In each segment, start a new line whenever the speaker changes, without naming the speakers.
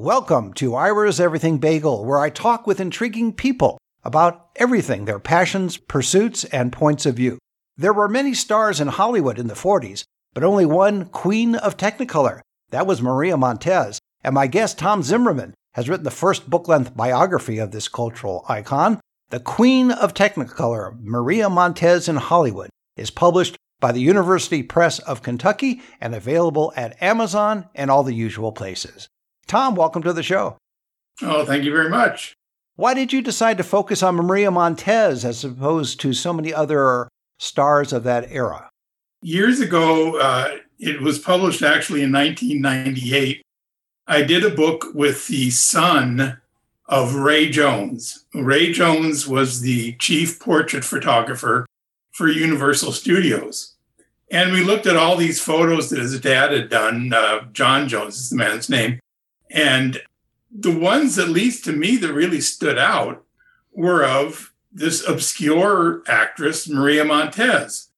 Welcome to Ira's Everything Bagel, where I talk with intriguing people about everything their passions, pursuits, and points of view. There were many stars in Hollywood in the 40s, but only one queen of Technicolor. That was Maria Montez. And my guest, Tom Zimmerman, has written the first book length biography of this cultural icon. The Queen of Technicolor, Maria Montez in Hollywood, is published by the University Press of Kentucky and available at Amazon and all the usual places. Tom, welcome to the show.
Oh, thank you very much.
Why did you decide to focus on Maria Montez as opposed to so many other stars of that era?
Years ago, uh, it was published actually in 1998. I did a book with the son of Ray Jones. Ray Jones was the chief portrait photographer for Universal Studios. And we looked at all these photos that his dad had done. Uh, John Jones is the man's name. And the ones, at least to me, that really stood out were of this obscure actress, Maria Montez.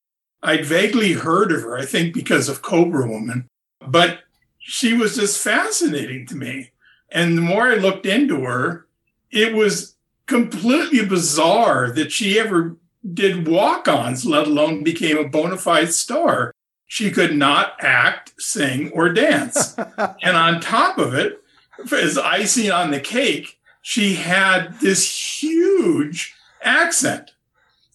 I'd vaguely heard of her, I think because of Cobra Woman, but she was just fascinating to me. And the more I looked into her, it was completely bizarre that she ever did walk ons, let alone became a bona fide star. She could not act, sing, or dance. and on top of it, as icing on the cake, she had this huge accent.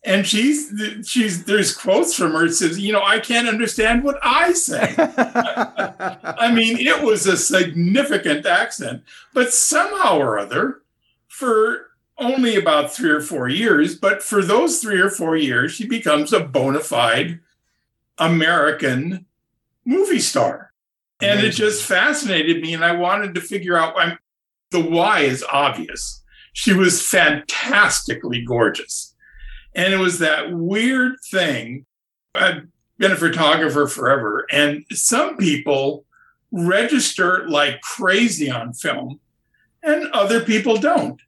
And she's she's there's quotes from her that says, you know, I can't understand what I say. I mean, it was a significant accent, but somehow or other, for only about three or four years, but for those three or four years, she becomes a bona fide American movie star. And it just fascinated me. And I wanted to figure out I'm, the why is obvious. She was fantastically gorgeous. And it was that weird thing. I've been a photographer forever, and some people register like crazy on film, and other people don't.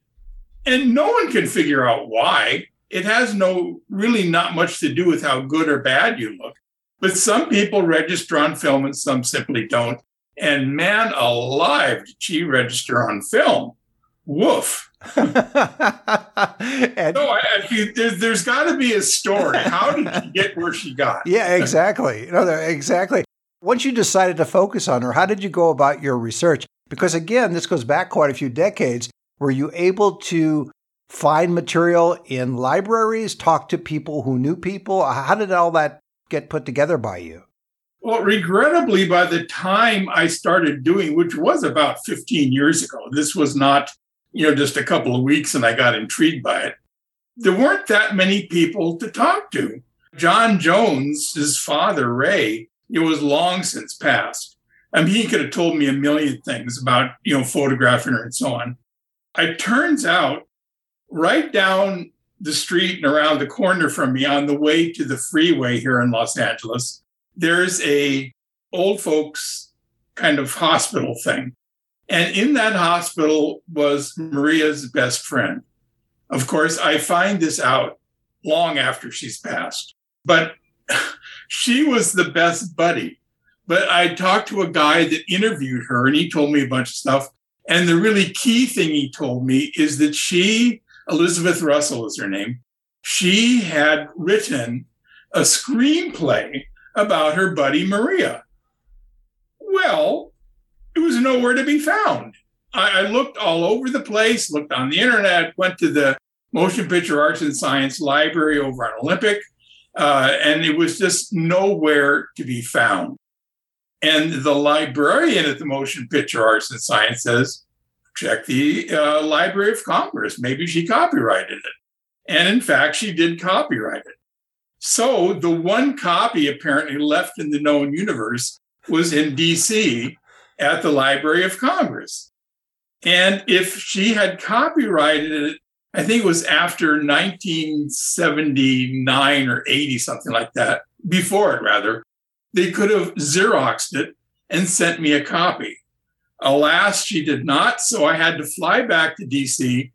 And no one can figure out why. It has no really not much to do with how good or bad you look. But some people register on film and some simply don't. And man alive, did she register on film? Woof. and, no, I, I, there's, there's got to be a story. How did she get where she got?
Yeah, exactly. No, exactly. Once you decided to focus on her, how did you go about your research? Because again, this goes back quite a few decades. Were you able to find material in libraries, talk to people who knew people? How did all that get put together by you?
Well, regrettably, by the time I started doing, which was about 15 years ago, this was not, you know, just a couple of weeks and I got intrigued by it. There weren't that many people to talk to. John Jones, his father, Ray, it was long since passed. I mean, he could have told me a million things about, you know, photographing her and so on. It turns out right down the street and around the corner from me on the way to the freeway here in Los Angeles, there's a old folks kind of hospital thing. And in that hospital was Maria's best friend. Of course, I find this out long after she's passed, but she was the best buddy. But I talked to a guy that interviewed her and he told me a bunch of stuff. And the really key thing he told me is that she Elizabeth Russell is her name. She had written a screenplay about her buddy Maria. Well, it was nowhere to be found. I, I, looked all over the place, looked on the internet, went to the Motion Picture Arts and Science Library over on Olympic, uh, and it was just nowhere to be found. And the librarian at the Motion Picture Arts and Science says, check the uh, Library of Congress. Maybe she copyrighted it. And in fact, she did copyright it. So the one copy apparently left in the known universe was in DC at the Library of Congress. And if she had copyrighted it, I think it was after 1979 or 80, something like that, before it rather, they could have Xeroxed it and sent me a copy. Alas, she did not. So I had to fly back to DC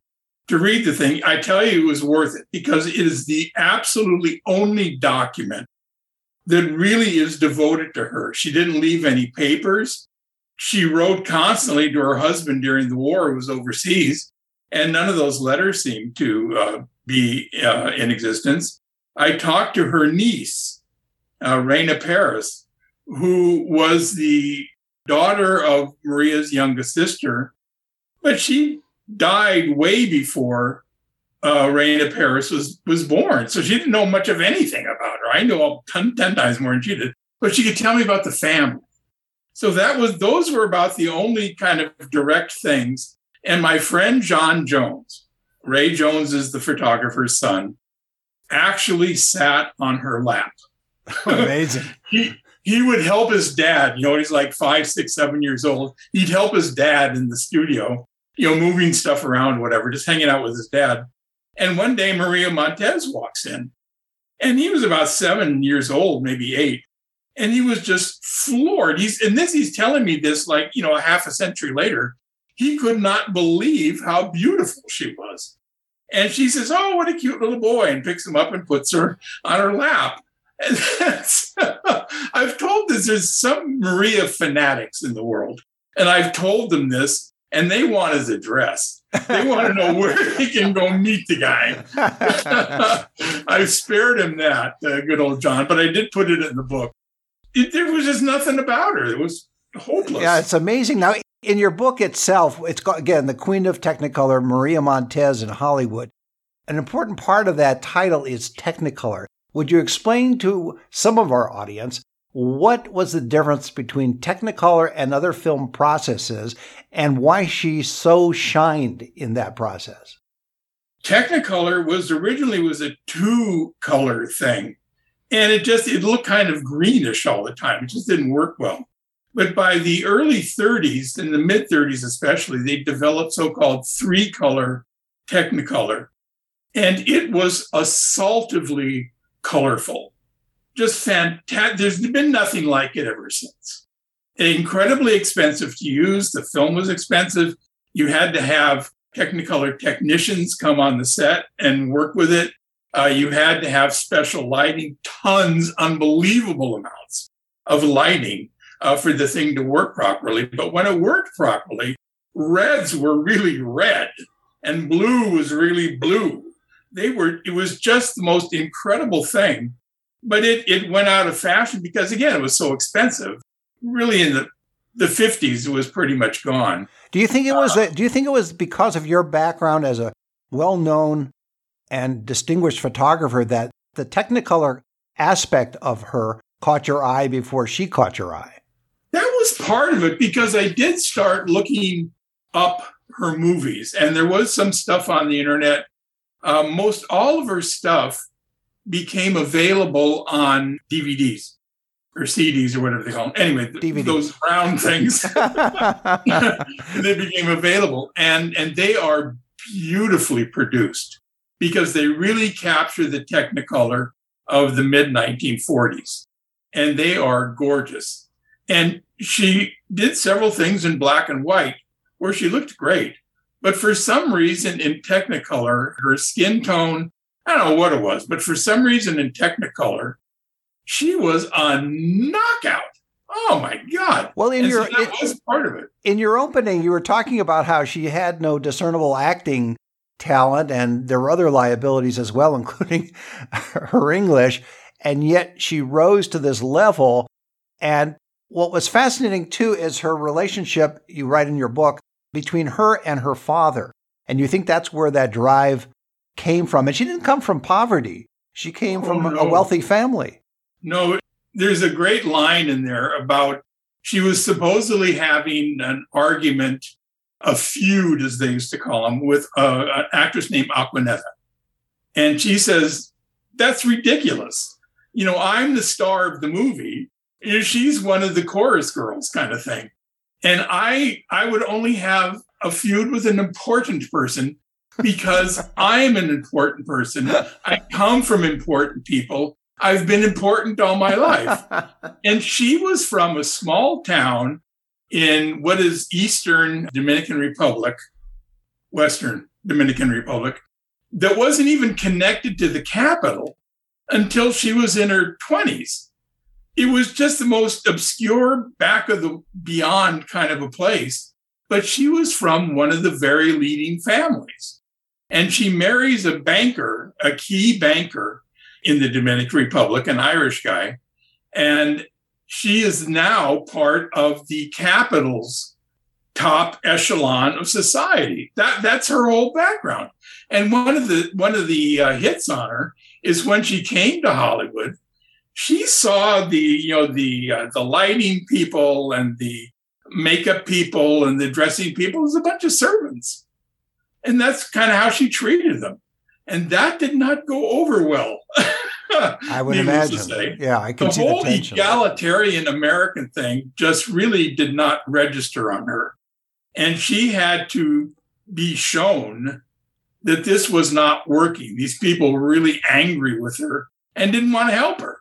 to read the thing. I tell you, it was worth it because it is the absolutely only document that really is devoted to her. She didn't leave any papers. she wrote constantly to her husband during the war, who was overseas, and none of those letters seemed to uh, be uh, in existence. I talked to her niece, uh, Raina Paris, who was the daughter of Maria's youngest sister, but she died way before uh, Raina Paris was was born, so she didn't know much of anything about her. I knew know 10, 10 times more than she did, but she could tell me about the family. So that was those were about the only kind of direct things. And my friend John Jones, Ray Jones is the photographer's son, actually sat on her lap.
Amazing.
he he would help his dad. You know, he's like five, six, seven years old. He'd help his dad in the studio, you know, moving stuff around, whatever, just hanging out with his dad. And one day Maria Montez walks in, and he was about seven years old, maybe eight. And he was just floored. He's and this he's telling me this like, you know, a half a century later. He could not believe how beautiful she was. And she says, Oh, what a cute little boy, and picks him up and puts her on her lap. I've told this, there's some Maria fanatics in the world. And I've told them this, and they want his address. They want to know where he can go meet the guy. I spared him that, uh, good old John, but I did put it in the book. It, there was just nothing about her. It was hopeless.
Yeah, it's amazing. Now, in your book itself, it's got, again, the Queen of Technicolor, Maria Montez in Hollywood. An important part of that title is Technicolor. Would you explain to some of our audience what was the difference between Technicolor and other film processes and why she so shined in that process?
Technicolor was originally was a two color thing and it just it looked kind of greenish all the time. It just didn't work well. But by the early 30s, in the mid 30s especially, they developed so-called three-color Technicolor, and it was assaultively colorful just fantastic. There's been nothing like it ever since. Incredibly expensive to use. The film was expensive. You had to have Technicolor technicians come on the set and work with it. Uh, you had to have special lighting, tons, unbelievable amounts of lighting uh, for the thing to work properly. But when it worked properly, reds were really red and blue was really blue. They were, it was just the most incredible thing. But it, it went out of fashion because again it was so expensive. Really in the the 50s it was pretty much gone.
Do you think it was uh, do you think it was because of your background as a well-known and distinguished photographer that the technicolor aspect of her caught your eye before she caught your eye?
That was part of it because i did start looking up her movies. And there was some stuff on the internet uh, most all of her stuff became available on DVDs or CDs or whatever they call them. Anyway, those round things, they became available, and and they are beautifully produced because they really capture the Technicolor of the mid 1940s, and they are gorgeous. And she did several things in black and white where she looked great. But for some reason in Technicolor, her skin tone I don't know what it was, but for some reason in Technicolor, she was a knockout. Oh my God!
Well, in
and
your
so that
in,
was part of it.
In your opening, you were talking about how she had no discernible acting talent, and there were other liabilities as well, including her English, and yet she rose to this level. And what was fascinating too is her relationship. You write in your book between her and her father, and you think that's where that drive came from. And she didn't come from poverty, she came oh, from no. a wealthy family.
No, there's a great line in there about she was supposedly having an argument, a feud, as they used to call them, with uh, an actress named Aquanetta. And she says, That's ridiculous. You know, I'm the star of the movie. She's one of the chorus girls, kind of thing. And I, I would only have a feud with an important person because I'm an important person. I come from important people. I've been important all my life. and she was from a small town in what is Eastern Dominican Republic, Western Dominican Republic, that wasn't even connected to the capital until she was in her 20s. It was just the most obscure back of the beyond kind of a place. But she was from one of the very leading families. And she marries a banker, a key banker in the Dominican Republic, an Irish guy. And she is now part of the capital's top echelon of society. That that's her whole background. And one of the one of the uh, hits on her is when she came to Hollywood, she saw the you know the uh, the lighting people and the makeup people and the dressing people as a bunch of servants, and that's kind of how she treated them, and that did not go over well.
I would imagine. Yeah, I can
the
see
whole
the tension.
egalitarian American thing just really did not register on her, and she had to be shown that this was not working. These people were really angry with her and didn't want to help her.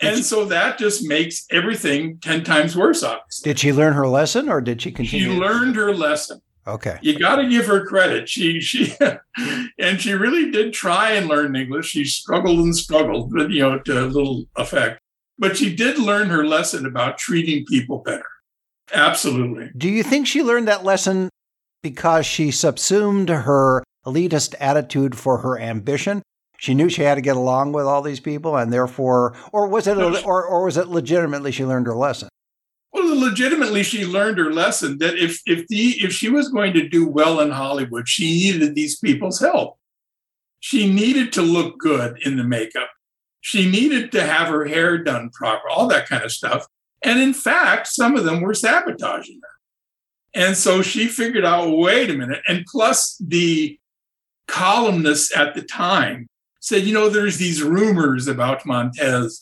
And so that just makes everything 10 times worse, obviously.
Did she learn her lesson or did she continue?
She learned her lesson.
Okay.
You got to give her credit. She she and she really did try and learn English. She struggled and struggled, but you know, to little effect. But she did learn her lesson about treating people better. Absolutely.
Do you think she learned that lesson because she subsumed her elitist attitude for her ambition? She knew she had to get along with all these people, and therefore, or was it, or, or was it legitimately she learned her lesson?
Well, legitimately, she learned her lesson that if if the if she was going to do well in Hollywood, she needed these people's help. She needed to look good in the makeup. She needed to have her hair done proper, all that kind of stuff. And in fact, some of them were sabotaging her. And so she figured out, wait a minute. And plus, the columnists at the time said, you know, there's these rumors about Montez,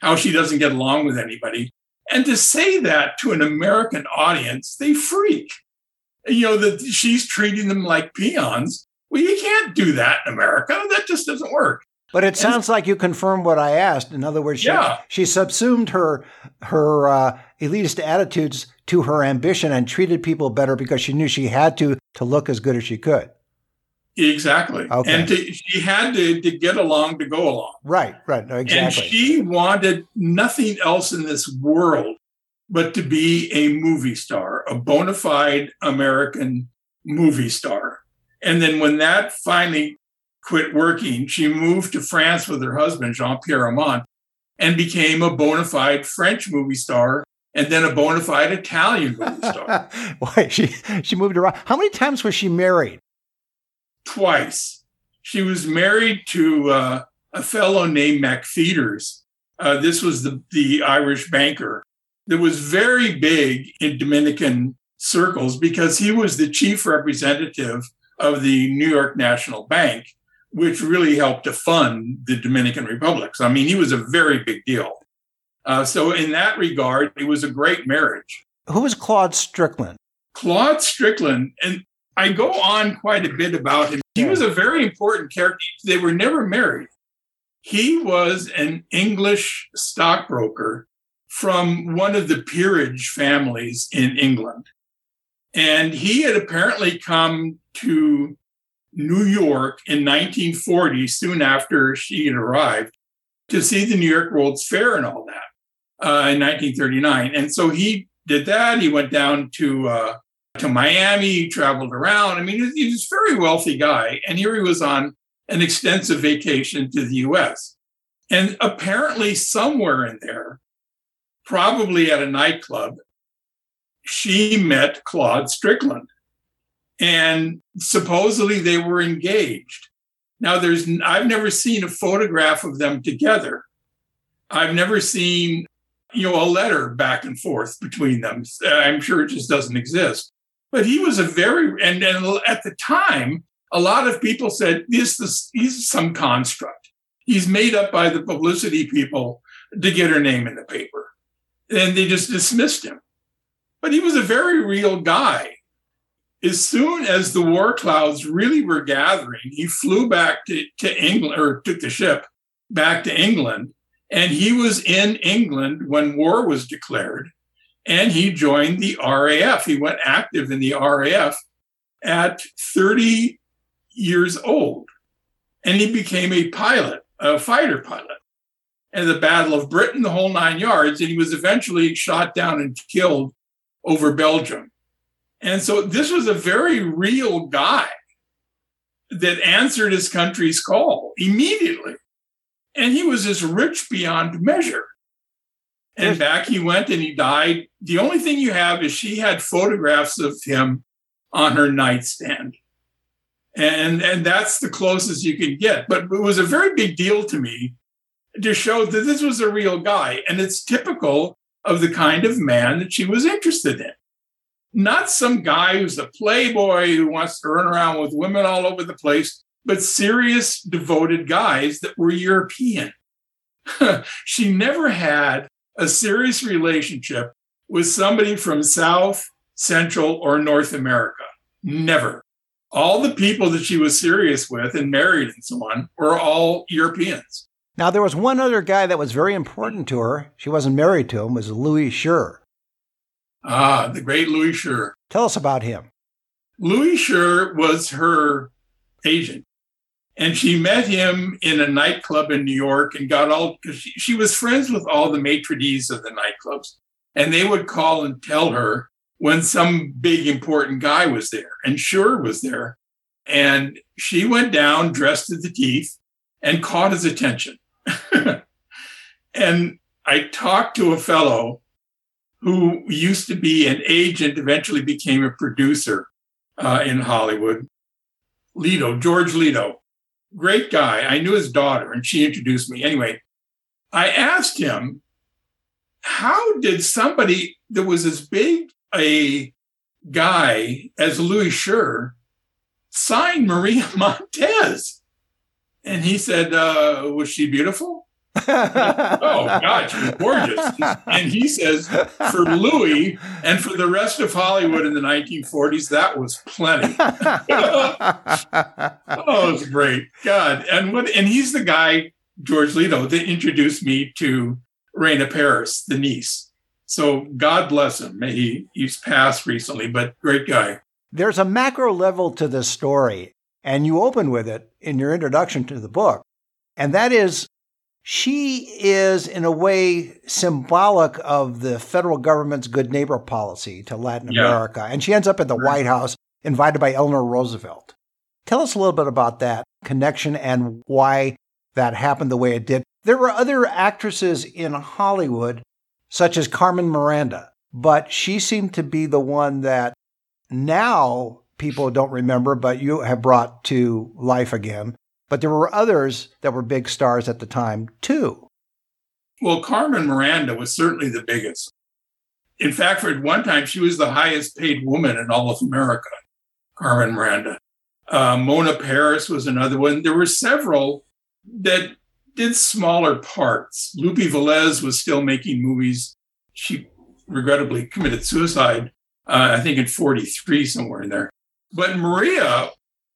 how she doesn't get along with anybody. And to say that to an American audience, they freak. You know, that she's treating them like peons. Well, you can't do that in America. That just doesn't work.
But it sounds like you confirmed what I asked. In other words, she,
Yeah.
she subsumed her her uh, elitist attitudes to her ambition and treated people better because she knew she had to to look as good as she could.
Exactly.
Okay.
And to, she had to, to get along to go along.
Right, right, no,
And
exactly.
she wanted nothing else in this world but to be a movie star, a bona fide American movie star. And then when that finally quit working, she moved to France with her husband, Jean Pierre Aumont, and became a bona fide French movie star and then a bona fide Italian movie star
Why she she moved around? How many times was she married?
Twice. She was married to uh, a fellow named McFeeters. Uh, this was the, the Irish banker that was very big in Dominican circles because he was the chief representative of the New York National Bank, which really helped to fund the Dominican Republic. So, I mean, he was a very big deal. Uh, so, in that regard, it was a great marriage.
Who was Claude Strickland?
Claude Strickland, and I go on quite a bit about him. He was a very important character. They were never married. He was an English stockbroker from one of the peerage families in England. And he had apparently come to New York in 1940, soon after she had arrived, to see the New York World's Fair and all that uh, in 1939. And so he did that. He went down to uh, to Miami, he traveled around. I mean, he was- a very wealthy guy. And here he was on an extensive vacation to the US. And apparently, somewhere in there, probably at a nightclub, she met Claude Strickland. And supposedly they were engaged. Now, there's I've never seen a photograph of them together. I've never seen, you know, a letter back and forth between them. I'm sure it just doesn't exist. But he was a very and, and at the time, a lot of people said this, this he's some construct. He's made up by the publicity people to get her name in the paper. And they just dismissed him. But he was a very real guy. As soon as the war clouds really were gathering, he flew back to, to England or took the ship back to England. And he was in England when war was declared. And he joined the RAF. He went active in the RAF at 30 years old. And he became a pilot, a fighter pilot. and the Battle of Britain, the whole nine yards. And he was eventually shot down and killed over Belgium. And so this was a very real guy that answered his country's call immediately. And he was as rich beyond measure. And back he went and he died. The only thing you have is she had photographs of him on her nightstand. And, and that's the closest you can get. But it was a very big deal to me to show that this was a real guy. And it's typical of the kind of man that she was interested in. Not some guy who's a playboy who wants to run around with women all over the place, but serious, devoted guys that were European. she never had a serious relationship with somebody from South, Central, or North America. Never. All the people that she was serious with and married and so on were all Europeans.
Now, there was one other guy that was very important to her. She wasn't married to him, was Louis Shurr.
Ah, the great Louis Shurr.
Tell us about him.
Louis Shurr was her agent. And she met him in a nightclub in New York and got all, because she, she was friends with all the maitre d's of the nightclubs. And they would call and tell her when some big important guy was there. And Shurr was there. And she went down dressed to the teeth and caught his attention. and I talked to a fellow who used to be an agent, eventually became a producer uh, in Hollywood. Litto, George Litto, great guy. I knew his daughter, and she introduced me. Anyway, I asked him, how did somebody that was as big a guy as Louis Shurr sign Maria Montez? And he said, uh, was she beautiful? Oh God, she was gorgeous. And he says, for Louis and for the rest of Hollywood in the 1940s, that was plenty. oh, it was great. God. And what and he's the guy, George Litto, that introduced me to Reyna Paris, the niece. So God bless him. May he he's passed recently, but great guy.
There's a macro level to this story, and you open with it in your introduction to the book. And that is she is, in a way, symbolic of the federal government's good neighbor policy to Latin yeah. America. And she ends up at the White House, invited by Eleanor Roosevelt. Tell us a little bit about that connection and why that happened the way it did. There were other actresses in Hollywood, such as Carmen Miranda, but she seemed to be the one that now people don't remember, but you have brought to life again. But there were others that were big stars at the time, too.
Well, Carmen Miranda was certainly the biggest. In fact, for one time, she was the highest paid woman in all of America, Carmen Miranda. Uh, Mona Maris was another one. There were several that did smaller parts. Lupe Velez was still making movies. She regrettably committed suicide, uh, I think in 43, somewhere in there. But Maria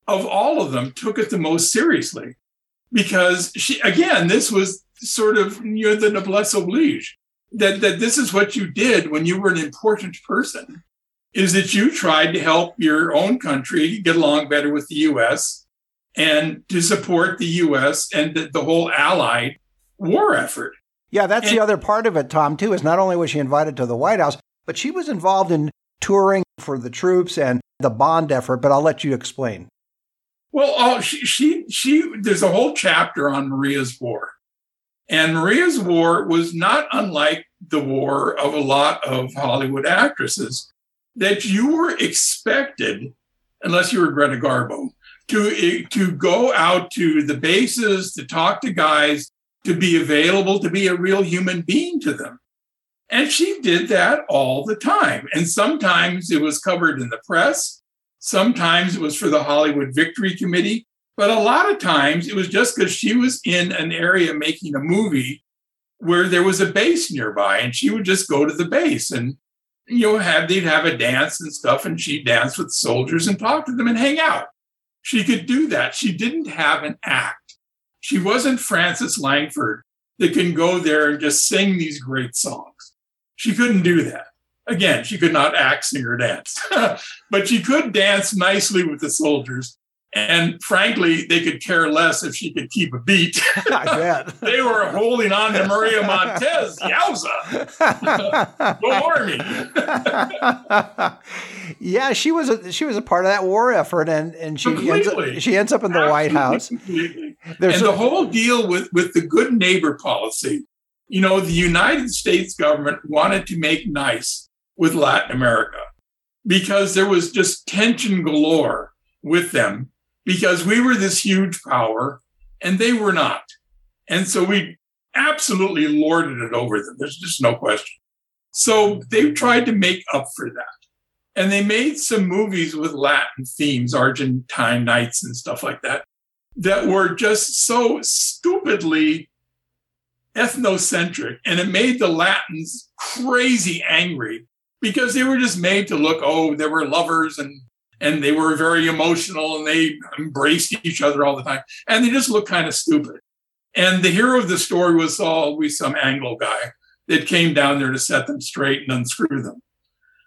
of all of them took it the most seriously because she again this was sort of you know the noblesse oblige that that this is what you did when you were an important person is that you tried to help your own country get along better with the US and to support the US and the, the whole allied war effort.
Yeah, that's and, the other part of it, Tom, too, is not only was she invited to the White House, but she was involved in touring for the troops and the bond effort, but I'll let you explain.
Well, oh, she, she, she, there's a whole chapter on Maria's War. And Maria's War was not unlike the war of a lot of Hollywood actresses, that you were expected, unless you were Greta Garbo, to, to go out to the bases, to talk to guys, to be available, to be a real human being to them. And she did that all the time. And sometimes it was covered in the press. Sometimes it was for the Hollywood Victory Committee, but a lot of times it was just because she was in an area making a movie where there was a base nearby and she would just go to the base and you know have they'd have a dance and stuff and she'd dance with soldiers and talk to them and hang out. She could do that. She didn't have an act. She wasn't frances langford that can go there and just sing these great songs. She couldn't do that Again, she could not act, sing, or dance, but she could dance nicely with the soldiers And frankly, they could care less if she could keep a beat.
I bet.
they were holding on to Maria Montez. Yowza. Go
Army. yeah, she was a she was a part of that war effort and, and she ends up, she ends up in the Absolutely, White House.
Completely. There's and a, the whole deal with, with the good neighbor policy. You know, the United States government wanted to make nice with Latin America because there was just tension galore with them because we were this huge power and they were not. And so we absolutely lorded it over them. There's just no question. So they tried to make up for that. And they made some movies with Latin themes, Argentine Nights and stuff like that, that were just so stupidly ethnocentric. And it made the Latins crazy angry because they were just made to look, oh, they were lovers and and they were very emotional and they embraced each other all the time. And they just looked kind of stupid. And the hero of the story was always some Anglo guy that came down there to set them straight and unscrew them.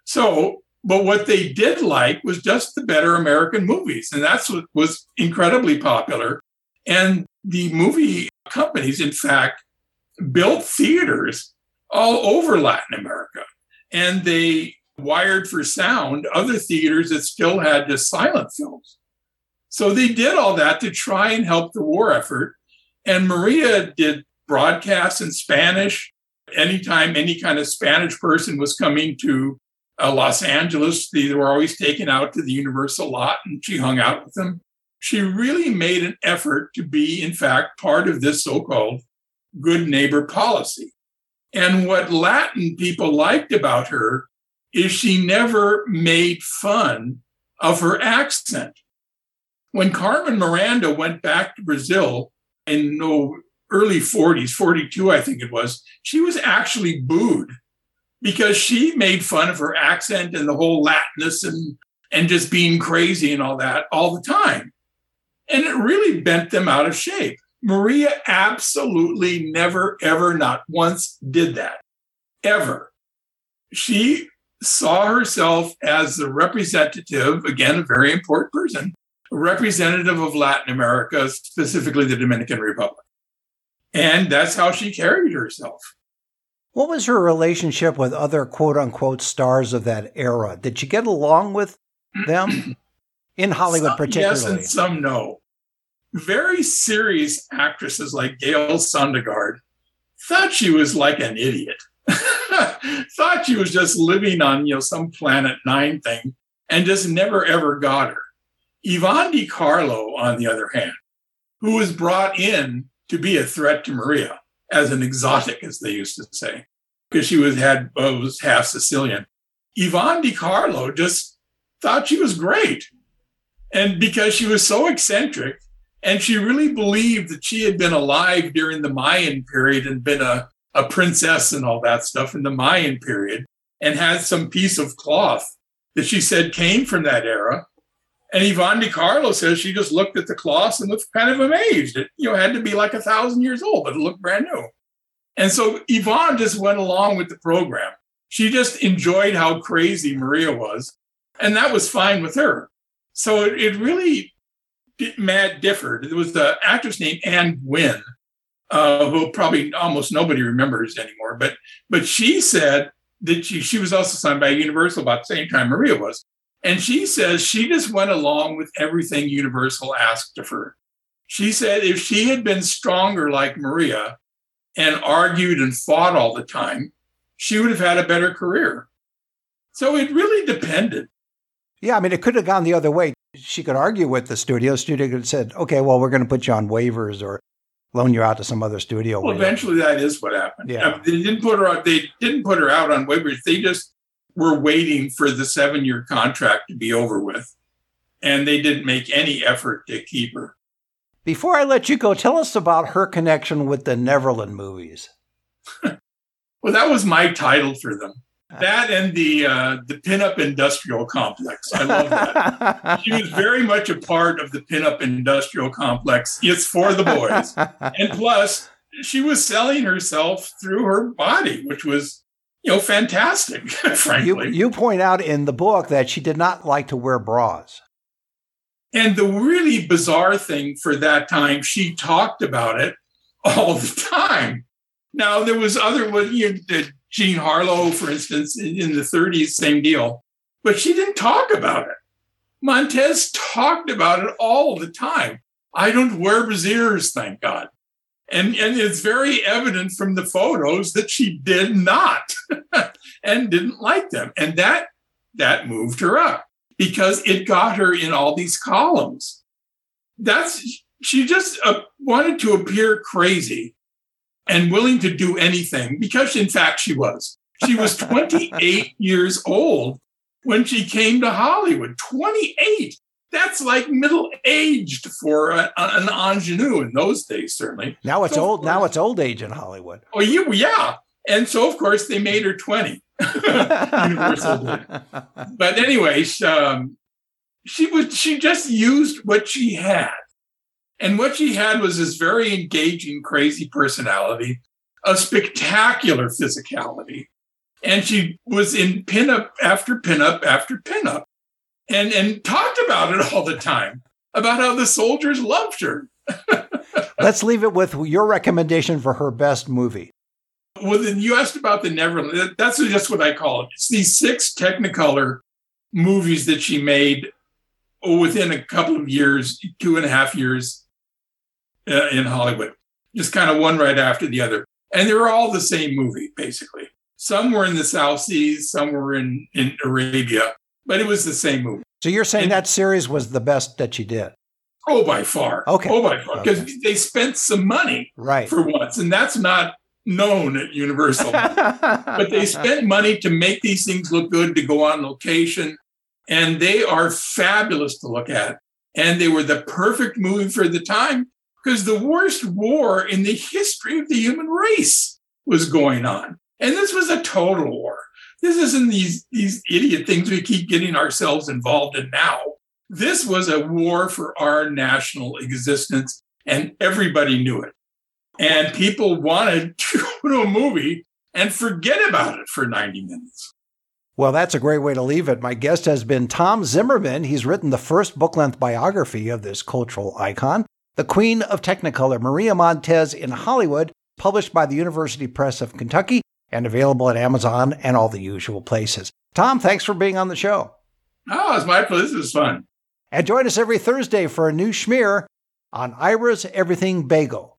So, but what they did like was just the better American movies. And that's what was incredibly popular. And the movie companies, in fact, built theaters all over Latin America. And they wired for sound other theaters that still had just silent films. So they did all that to try and help the war effort. And Maria did broadcasts in Spanish. Anytime any kind of Spanish person was coming to uh, Los Angeles, they were always taken out to the Universal lot and she hung out with them. She really made an effort to be, in fact, part of this so called good neighbor policy. And what Latin people liked about her is she never made fun of her accent. When Carmen Miranda went back to Brazil in no early 40s, 42, I think it was, she was actually booed because she made fun of her accent and the whole Latinness and, and just being crazy and all that all the time. And it really bent them out of shape. Maria absolutely never, ever, not once did that, ever. She saw herself as the representative, again, a very important person, a representative of Latin America, specifically the Dominican Republic. And that's how she carried herself.
What was her relationship with other quote unquote stars of that era? Did she get along with them in Hollywood,
some
particularly?
Yes, and some no. Very serious actresses like Gale Sondergaard thought she was like an idiot. thought she was just living on, you know, some planet nine thing and just never ever got her. Yvonne De Carlo, on the other hand, who was brought in to be a threat to Maria as an exotic, as they used to say, because she was had was half Sicilian. Yvonne De Carlo just thought she was great. And because she was so eccentric, and she really believed that she had been alive during the Mayan period and been a a princess and all that stuff in the Mayan period and had some piece of cloth that she said came from that era. And Yvonne De Carlo says she just looked at the cloth and looked kind of amazed. It you know had to be like a thousand years old, but it looked brand new. And so Yvonne just went along with the program. She just enjoyed how crazy Maria was, and that was fine with her. So it, it really mad differed. There was the actress named Anne Gwynne, uh, who probably almost nobody remembers anymore. But but she said that she she was also signed by Universal about the same time Maria was, and she says she just went along with everything Universal asked of her. She said if she had been stronger like Maria and argued and fought all the time, she would have had a better career. So it really depended.
Yeah, I mean, it could have gone the other way. She could argue with the studio. Studio could have said, okay, well, we're going to put you on waivers or loan you out to some other studio.
Well, eventually that is what happened. Yeah. Uh, they didn't put her out. They didn't put her out on waivers. They just were waiting for the seven year contract to be over with. And they didn't make any effort to keep her.
Before I let you go, tell us about her connection with the Neverland movies.
well, that was my title for them. That and the uh, the pinup industrial complex. I love that. she was very much a part of the pinup industrial complex. It's for the boys, and plus she was selling herself through her body, which was you know fantastic. frankly,
you, you point out in the book that she did not like to wear bras.
And the really bizarre thing for that time, she talked about it all the time. Now there was other, you know, Jean Harlow, for instance, in the 30s, same deal, but she didn't talk about it. Montez talked about it all the time. I don't wear brassieres, thank God. And, and it's very evident from the photos that she did not and didn't like them. And that that moved her up because it got her in all these columns. That's she just uh, wanted to appear crazy and willing to do anything because, in fact, she was. She was 28 years old when she came to Hollywood. 28. That's like middle aged for a, an ingenue in those days, certainly.
Now it's so old. Now it's old age in Hollywood.
Oh, you, yeah. And so, of course, they made her 20. Universal did. But anyways, um, she was she just used what she had. And what she had was this very engaging, crazy personality, a spectacular physicality. And she was in pinup after pinup after pinup and, and talked about it all the time about how the soldiers loved her.
Let's leave it with your recommendation for her best movie.
Well, then you asked about the Neverland. That's just what I call it. It's these six Technicolor movies that she made within a couple of years, two and a half years uh, in Hollywood, just kind of one right after the other. And they were all the same movie, basically. Some were in the South Seas, some were in, in Arabia, but it was the same movie.
So you're saying and, that series was the best that she did?
Oh, by far.
Okay.
Oh, by far. Because okay. they spent some money
right.
for once. And that's not known at Universal. but they spent money to make these things look good, to go on location. And they are fabulous to look at. And they were the perfect movie for the time because the worst war in the history of the human race was going on. And this was a total war. This isn't these, these idiot things we keep getting ourselves involved in now. This was a war for our national existence, and everybody knew it. And people wanted to go to a movie and forget about it for 90 minutes.
Well, that's a great way to leave it. My guest has been Tom Zimmerman. He's written the first book length biography of this cultural icon. The Queen of Technicolor, Maria Montez in Hollywood, published by the University Press of Kentucky and available at Amazon and all the usual places. Tom, thanks for being on the show.
Oh, it's my pleasure. This is fun.
And join us every Thursday for a new schmear on Ira's Everything Bagel.